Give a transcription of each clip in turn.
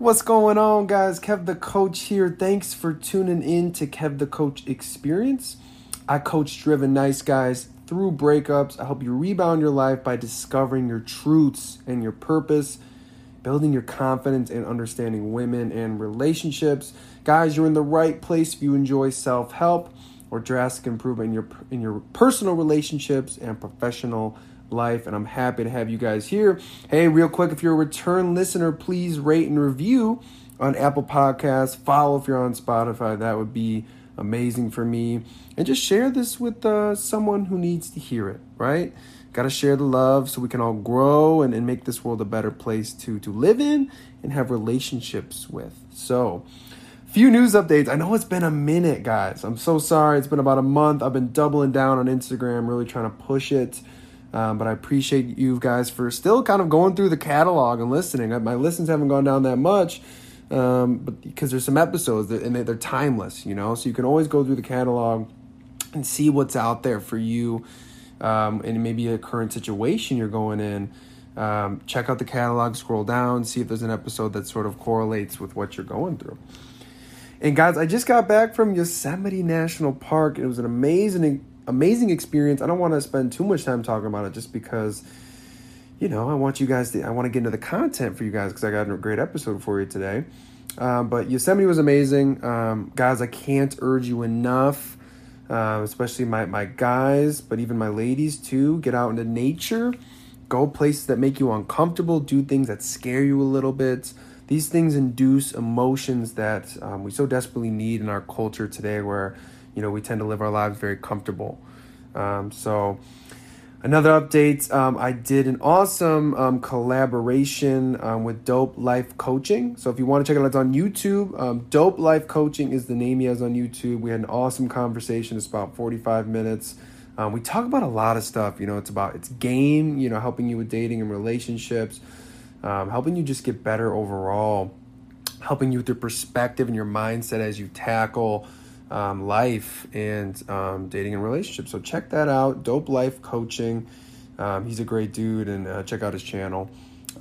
What's going on, guys? Kev the Coach here. Thanks for tuning in to Kev the Coach Experience. I coach driven nice guys through breakups. I help you rebound your life by discovering your truths and your purpose, building your confidence, and understanding women and relationships. Guys, you're in the right place if you enjoy self help or drastic improvement in your in your personal relationships and professional life, and I'm happy to have you guys here. Hey, real quick, if you're a return listener, please rate and review on Apple Podcasts. Follow if you're on Spotify. That would be amazing for me. And just share this with uh, someone who needs to hear it, right? Got to share the love so we can all grow and, and make this world a better place to, to live in and have relationships with. So, few news updates. I know it's been a minute, guys. I'm so sorry. It's been about a month. I've been doubling down on Instagram, really trying to push it. Um, but I appreciate you guys for still kind of going through the catalog and listening. My listens haven't gone down that much, um, but because there's some episodes that, and they're timeless, you know. So you can always go through the catalog and see what's out there for you, um, and maybe a current situation you're going in. Um, check out the catalog, scroll down, see if there's an episode that sort of correlates with what you're going through. And guys, I just got back from Yosemite National Park. It was an amazing amazing experience. I don't want to spend too much time talking about it just because, you know, I want you guys to, I want to get into the content for you guys because I got a great episode for you today. Um, but Yosemite was amazing. Um, guys, I can't urge you enough, uh, especially my, my guys, but even my ladies too. Get out into nature, go places that make you uncomfortable, do things that scare you a little bit. These things induce emotions that um, we so desperately need in our culture today where you know we tend to live our lives very comfortable. Um, so another update um, i did an awesome um, collaboration um, with dope life coaching. So if you want to check it out it's on youtube. Um, dope life coaching is the name he has on youtube. We had an awesome conversation it's about 45 minutes. Um, we talk about a lot of stuff you know it's about it's game you know helping you with dating and relationships helping you just get better overall helping you with your perspective and your mindset as you tackle um, life and um, dating and relationships. So check that out. Dope Life Coaching. Um, he's a great dude, and uh, check out his channel.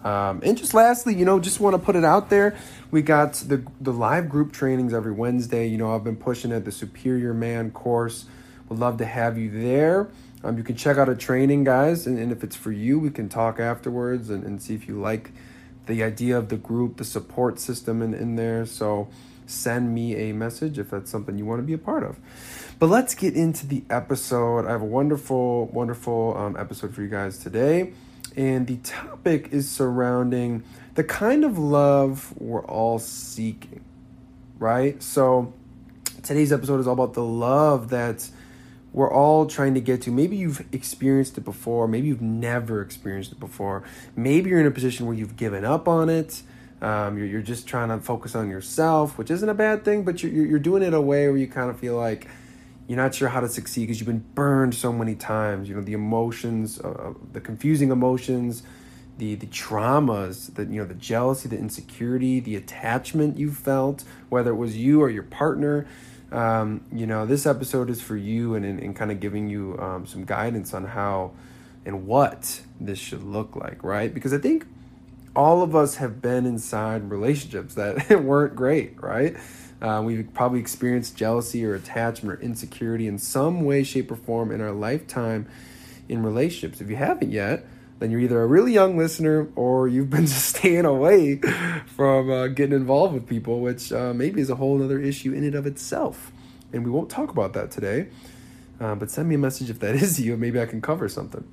Um, and just lastly, you know, just want to put it out there. We got the the live group trainings every Wednesday. You know, I've been pushing it. The Superior Man course. Would love to have you there. Um, you can check out a training, guys, and, and if it's for you, we can talk afterwards and, and see if you like the idea of the group, the support system in, in there. So send me a message if that's something you want to be a part of. But let's get into the episode. I have a wonderful, wonderful um, episode for you guys today. And the topic is surrounding the kind of love we're all seeking, right? So today's episode is all about the love that we're all trying to get to. Maybe you've experienced it before, maybe you've never experienced it before. Maybe you're in a position where you've given up on it. Um, you're, you're just trying to focus on yourself, which isn't a bad thing, but you're, you're doing it in a way where you kind of feel like you're not sure how to succeed because you've been burned so many times. You know, the emotions, uh, uh, the confusing emotions, the, the traumas, the, you know, the jealousy, the insecurity, the attachment you felt, whether it was you or your partner. Um, you know, this episode is for you and, and, and kind of giving you um, some guidance on how and what this should look like, right? Because I think all of us have been inside relationships that weren't great, right? Uh, we've probably experienced jealousy or attachment or insecurity in some way, shape, or form in our lifetime in relationships. If you haven't yet, then you're either a really young listener or you've been just staying away from uh, getting involved with people, which uh, maybe is a whole other issue in and of itself. And we won't talk about that today. Uh, but send me a message if that is you, maybe I can cover something.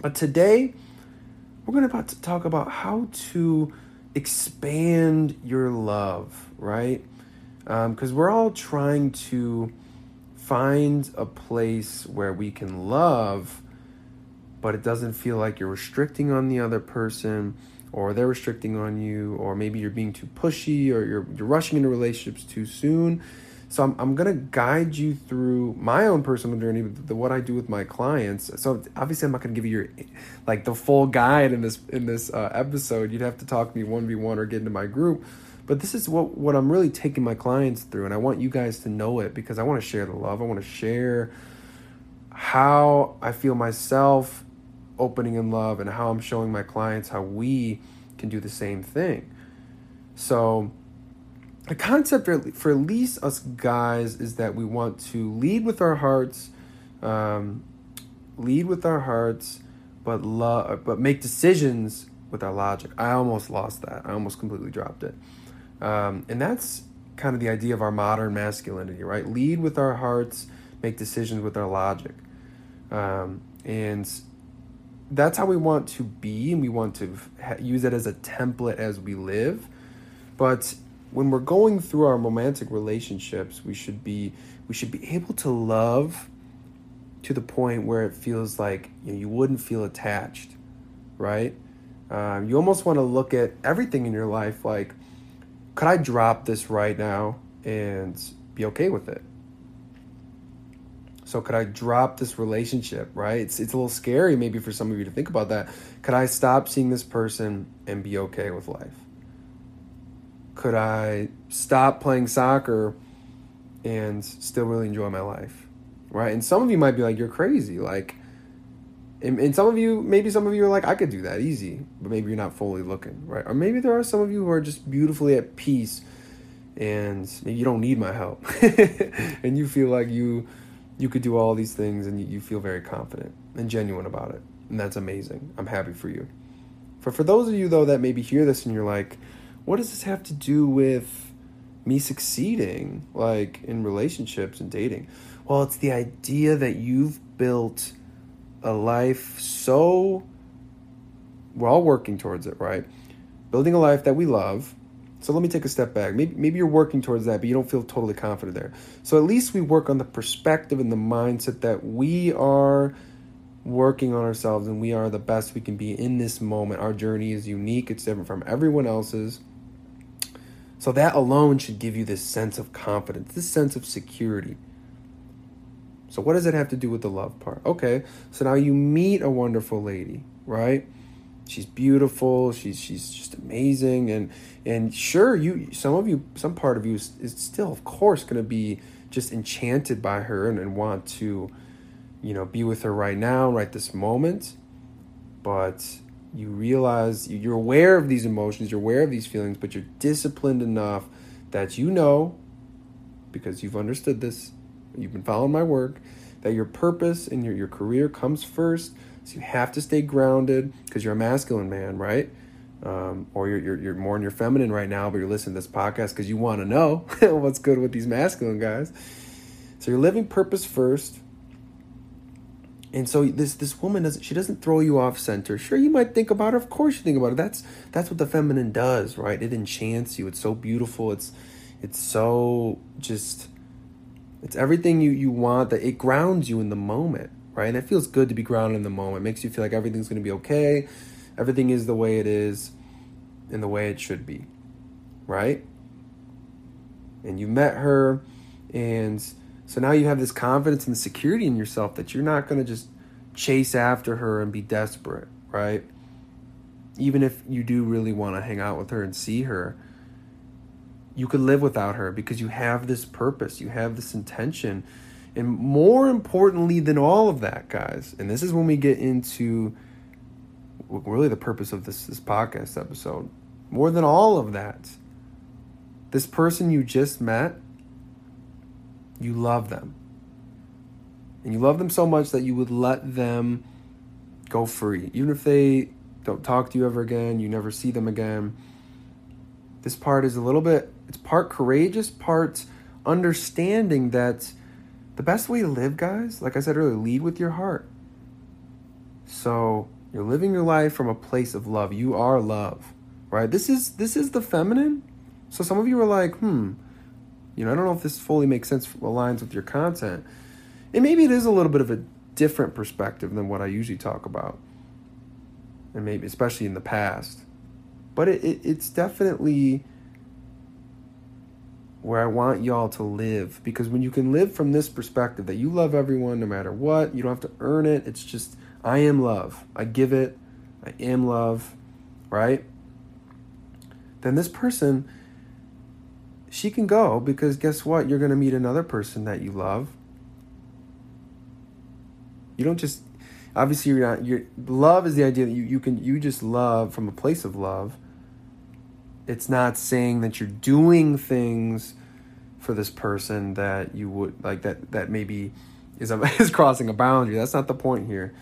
But today, we're going to about to talk about how to expand your love, right? Because um, we're all trying to find a place where we can love, but it doesn't feel like you're restricting on the other person or they're restricting on you, or maybe you're being too pushy or you're, you're rushing into relationships too soon. So I'm, I'm gonna guide you through my own personal journey, the, what I do with my clients. So obviously I'm not gonna give you your like the full guide in this in this uh, episode. You'd have to talk to me one v one or get into my group. But this is what what I'm really taking my clients through, and I want you guys to know it because I want to share the love. I want to share how I feel myself opening in love and how I'm showing my clients how we can do the same thing. So, the concept for, at least us guys is that we want to lead with our hearts, um, lead with our hearts, but love, but make decisions with our logic. I almost lost that. I almost completely dropped it. Um, and that's kind of the idea of our modern masculinity, right? Lead with our hearts, make decisions with our logic. Um, and that's how we want to be, and we want to use it as a template as we live. But when we're going through our romantic relationships, we should be we should be able to love to the point where it feels like you, know, you wouldn't feel attached, right? Um, you almost want to look at everything in your life like, could I drop this right now and be okay with it? So could I drop this relationship, right? It's it's a little scary maybe for some of you to think about that. Could I stop seeing this person and be okay with life? Could I stop playing soccer and still really enjoy my life? Right? And some of you might be like you're crazy, like and, and some of you maybe some of you are like I could do that easy, but maybe you're not fully looking, right? Or maybe there are some of you who are just beautifully at peace and maybe you don't need my help. and you feel like you you could do all these things and you, feel very confident and genuine about it. And that's amazing. I'm happy for you. For for those of you though that maybe hear this and you're like, what does this have to do with me succeeding like in relationships and dating? Well, it's the idea that you've built a life so we're all working towards it, right? Building a life that we love so let me take a step back. Maybe maybe you're working towards that, but you don't feel totally confident there. So at least we work on the perspective and the mindset that we are working on ourselves and we are the best we can be in this moment. Our journey is unique. It's different from everyone else's. So that alone should give you this sense of confidence, this sense of security. So what does it have to do with the love part? Okay. So now you meet a wonderful lady, right? she's beautiful she's she's just amazing and and sure you some of you some part of you is, is still of course going to be just enchanted by her and, and want to you know be with her right now right this moment but you realize you're aware of these emotions you're aware of these feelings but you're disciplined enough that you know because you've understood this you've been following my work that your purpose and your, your career comes first so you have to stay grounded because you're a masculine man, right? Um, or you're, you're, you're more in your feminine right now, but you're listening to this podcast because you want to know what's good with these masculine guys. So you're living purpose first. And so this this woman doesn't she doesn't throw you off center. Sure, you might think about her. Of course, you think about it. That's that's what the feminine does, right? It enchants you. It's so beautiful. It's it's so just it's everything you you want. That it grounds you in the moment right? And it feels good to be grounded in the moment. It makes you feel like everything's going to be okay. Everything is the way it is and the way it should be, right? And you met her, and so now you have this confidence and security in yourself that you're not going to just chase after her and be desperate, right? Even if you do really want to hang out with her and see her, you could live without her because you have this purpose, you have this intention and more importantly than all of that, guys, and this is when we get into really the purpose of this, this podcast episode. More than all of that, this person you just met, you love them. And you love them so much that you would let them go free. Even if they don't talk to you ever again, you never see them again. This part is a little bit, it's part courageous, part understanding that the best way to live, guys, like I said earlier, lead with your heart. So you're living your life from a place of love. You are love, right? This is this is the feminine. So some of you are like, hmm, you know, I don't know if this fully makes sense, aligns with your content. And maybe it is a little bit of a different perspective than what I usually talk about, and maybe especially in the past. But it, it it's definitely where I want y'all to live. Because when you can live from this perspective that you love everyone no matter what, you don't have to earn it. It's just, I am love. I give it. I am love, right? Then this person, she can go because guess what? You're going to meet another person that you love. You don't just, obviously, you're not, you're, love is the idea that you, you can, you just love from a place of love it's not saying that you're doing things for this person that you would like that that maybe is a, is crossing a boundary. That's not the point here.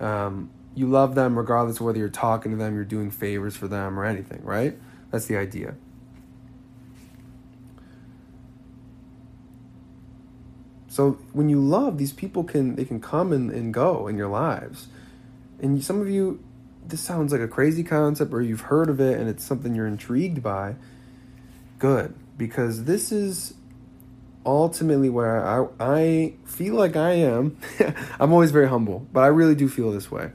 Um, you love them regardless of whether you're talking to them, you're doing favors for them, or anything, right? That's the idea. So when you love, these people can they can come and, and go in your lives. And some of you this sounds like a crazy concept or you've heard of it and it's something you're intrigued by, good. Because this is ultimately where I, I feel like I am. I'm always very humble, but I really do feel this way.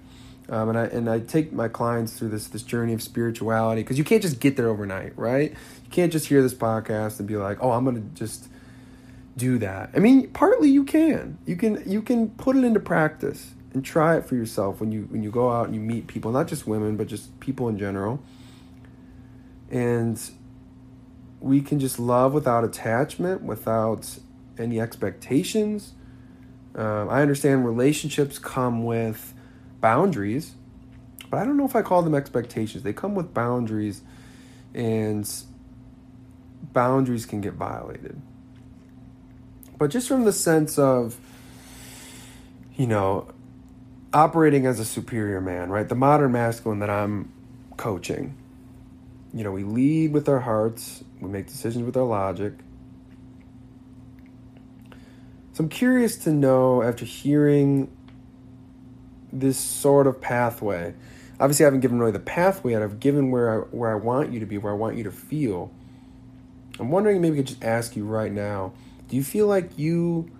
Um, and I and I take my clients through this this journey of spirituality because you can't just get there overnight, right? You can't just hear this podcast and be like, "Oh, I'm gonna just do that." I mean, partly you can. You can you can put it into practice and try it for yourself when you when you go out and you meet people, not just women, but just people in general. And we can just love without attachment, without any expectations. Um, I understand relationships come with boundaries, but I don't know if I call them expectations. They come with boundaries, and boundaries can get violated. But just from the sense of, you know, operating as a superior man, right? The modern masculine that I'm coaching. You know, we lead with our hearts, we make decisions with our logic. So I'm curious to know after hearing this sort of pathway. Obviously, I haven't given really the pathway yet. I've given where I, where I want you to be, where I want you to feel. I'm wondering maybe I could just ask you right now do you feel like you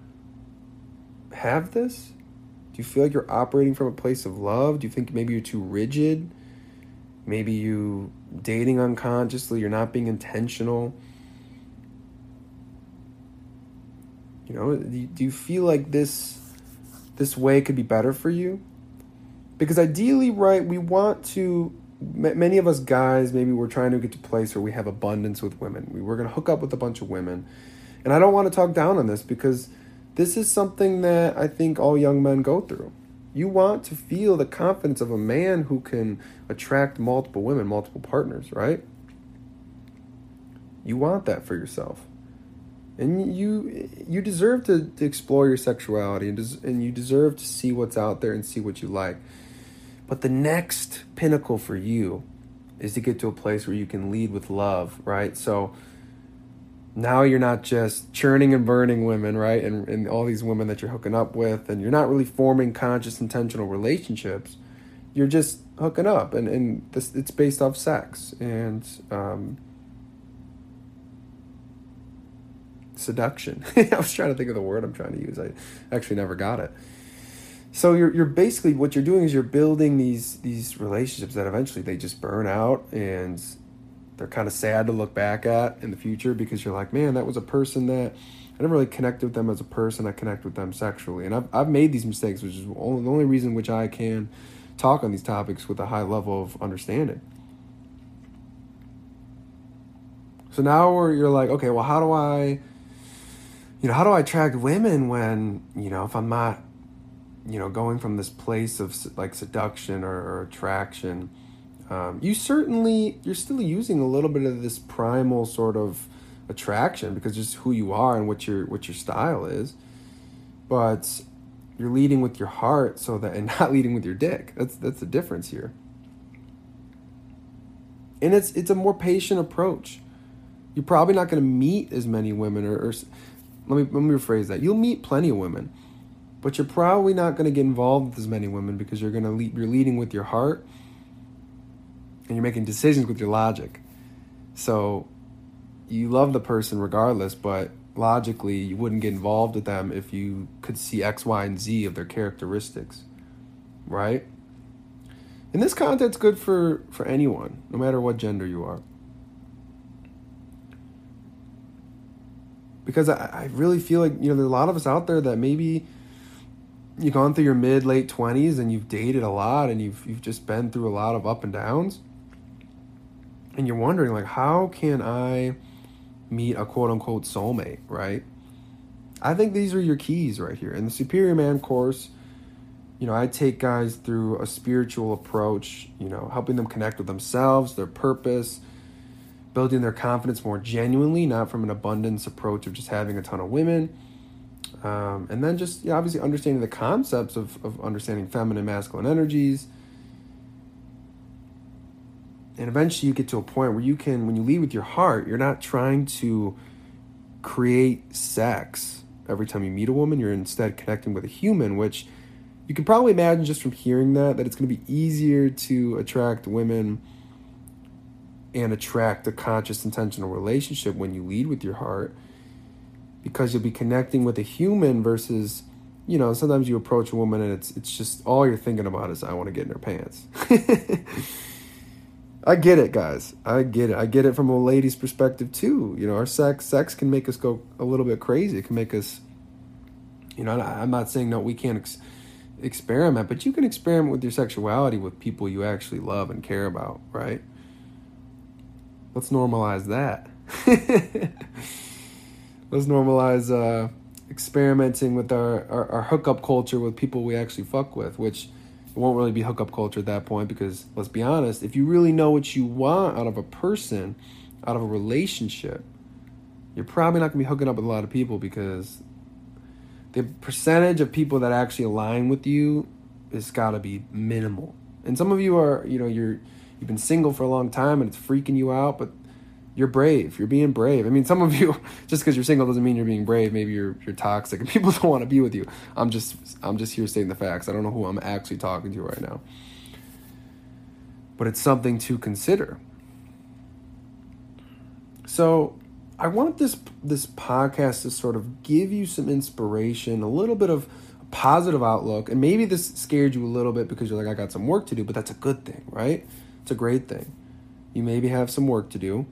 have this? Do you feel like you're operating from a place of love? Do you think maybe you're too rigid? Maybe you dating unconsciously, you're not being intentional. You know, do you feel like this this way could be better for you? Because ideally, right, we want to many of us guys maybe we're trying to get to a place where we have abundance with women. We, we're going to hook up with a bunch of women. And I don't want to talk down on this because this is something that I think all young men go through. You want to feel the confidence of a man who can attract multiple women, multiple partners, right? You want that for yourself. And you you deserve to, to explore your sexuality and, des- and you deserve to see what's out there and see what you like. But the next pinnacle for you is to get to a place where you can lead with love, right? So now you're not just churning and burning women, right? And, and all these women that you're hooking up with, and you're not really forming conscious, intentional relationships. You're just hooking up, and, and this, it's based off sex and um, seduction. I was trying to think of the word I'm trying to use. I actually never got it. So you're you're basically what you're doing is you're building these these relationships that eventually they just burn out and they're kind of sad to look back at in the future because you're like, man, that was a person that I never really connected with them as a person. I connect with them sexually, and I've I've made these mistakes, which is only, the only reason which I can talk on these topics with a high level of understanding. So now you're like, okay, well, how do I, you know, how do I attract women when you know if I'm not, you know, going from this place of like seduction or, or attraction um, you certainly you're still using a little bit of this primal sort of attraction because just who you are and what your what your style is. But you're leading with your heart so that and not leading with your dick. That's that's the difference here. And it's it's a more patient approach. You're probably not going to meet as many women or, or let me let me rephrase that. You'll meet plenty of women but you're probably not going to get involved with as many women because you're going to you're leading with your heart and you're making decisions with your logic. So you love the person regardless, but logically you wouldn't get involved with them if you could see X, Y, and Z of their characteristics. Right? And this content's good for, for anyone, no matter what gender you are. Because I, I really feel like, you know, there's a lot of us out there that maybe you've gone through your mid, late 20s and you've dated a lot and you've, you've just been through a lot of up and downs and you're wondering like how can i meet a quote unquote soulmate right i think these are your keys right here in the superior man course you know i take guys through a spiritual approach you know helping them connect with themselves their purpose building their confidence more genuinely, not from an abundance approach of just having a ton of women. Um, and then just yeah, obviously understanding the concepts of, of understanding feminine masculine energies. And eventually you get to a point where you can, when you lead with your heart, you're not trying to create sex every time you meet a woman. You're instead connecting with a human, which you can probably imagine just from hearing that, that it's going to be easier to attract women and attract a conscious, intentional relationship when you lead with your heart because you'll be connecting with a human versus you know sometimes you approach a woman and it's it's just all you're thinking about is I want to get in her pants. I get it, guys. I get it. I get it from a lady's perspective too. You know, our sex sex can make us go a little bit crazy. It can make us you know, I'm not saying no we can't ex- experiment, but you can experiment with your sexuality with people you actually love and care about, right? Let's normalize that. Let's normalize uh, experimenting with our, our, our hookup culture with people we actually fuck with, which it won't really be hookup culture at that point because let's be honest, if you really know what you want out of a person, out of a relationship, you're probably not gonna be hooking up with a lot of people because the percentage of people that actually align with you has got to be minimal. And some of you are, you know, you're you've been single for a long time and it's freaking you out, but you're brave. You're being brave. I mean, some of you just because you're single doesn't mean you're being brave. Maybe you're you're toxic and people don't want to be with you. I'm just I'm just here stating the facts. I don't know who I'm actually talking to right now. But it's something to consider. So, I want this this podcast to sort of give you some inspiration, a little bit of positive outlook, and maybe this scared you a little bit because you're like I got some work to do, but that's a good thing, right? It's a great thing. You maybe have some work to do.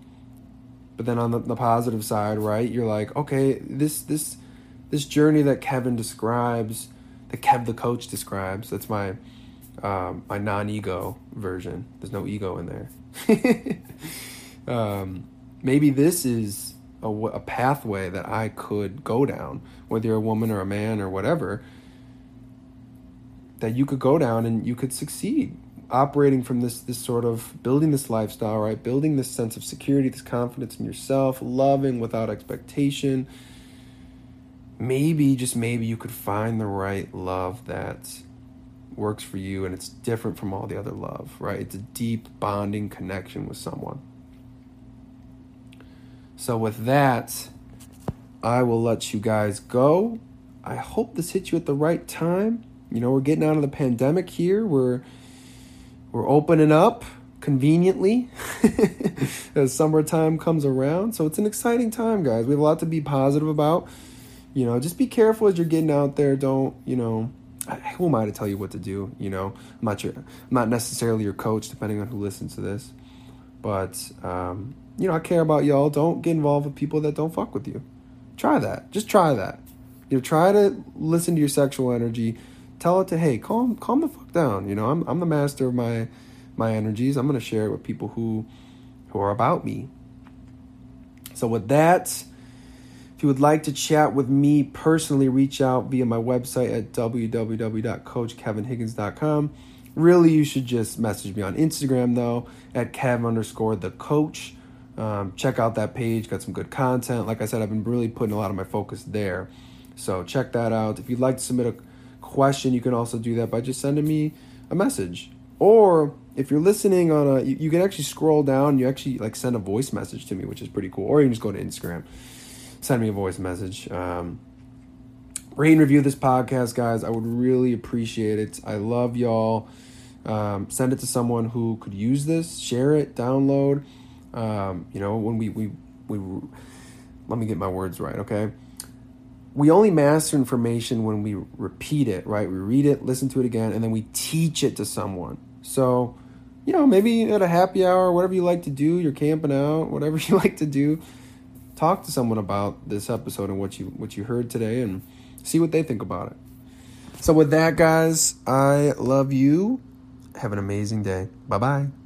But then on the, the positive side, right, you're like, okay, this this this journey that Kevin describes, that Kev the coach describes, that's my um, my non-ego version. There's no ego in there. um, maybe this is a, a pathway that I could go down, whether you're a woman or a man or whatever, that you could go down and you could succeed operating from this this sort of building this lifestyle, right? Building this sense of security, this confidence in yourself, loving without expectation. Maybe just maybe you could find the right love that works for you and it's different from all the other love, right? It's a deep bonding connection with someone. So with that, I will let you guys go. I hope this hit you at the right time. You know, we're getting out of the pandemic here. We're we're opening up conveniently as summertime comes around. So it's an exciting time, guys. We have a lot to be positive about. You know, just be careful as you're getting out there. Don't, you know, who am I to tell you what to do? You know, I'm not your, I'm not necessarily your coach, depending on who listens to this. But, um, you know, I care about y'all. Don't get involved with people that don't fuck with you. Try that. Just try that. You know, try to listen to your sexual energy tell it to hey calm calm the fuck down you know? I'm, I'm the master of my my energies. I'm going to share it with people who who are about me. So with that if you would like to chat with me personally reach out via my website at www.coachkevinhiggins.com really you should just message me on instagram though at kev underscore the coach. Um, check out that page got some good content. Like i said i've been really putting a lot of my focus there. So check that out. If you'd like to submit a question, you can also do that by just sending me a message. Or if you're listening on a, you, you can actually scroll down. You actually like send a voice message to me, which is pretty cool. Or you can just go to Instagram, send me a voice message. Um, rate and review this podcast, guys. I would really appreciate it. I love y'all. Um, send it to someone who could use this. Share it. Download. Um, you know, when we we we let me get my words right, okay? We only master information when we repeat it, right? We read it, listen to it again, and then we teach it to someone. So, you know, maybe at a happy hour, whatever you like to do, you're camping out, whatever you like to do, talk to someone about this episode and what you what you heard today and see what they think about it. So with that, guys, I love you. Have an amazing day. Bye-bye.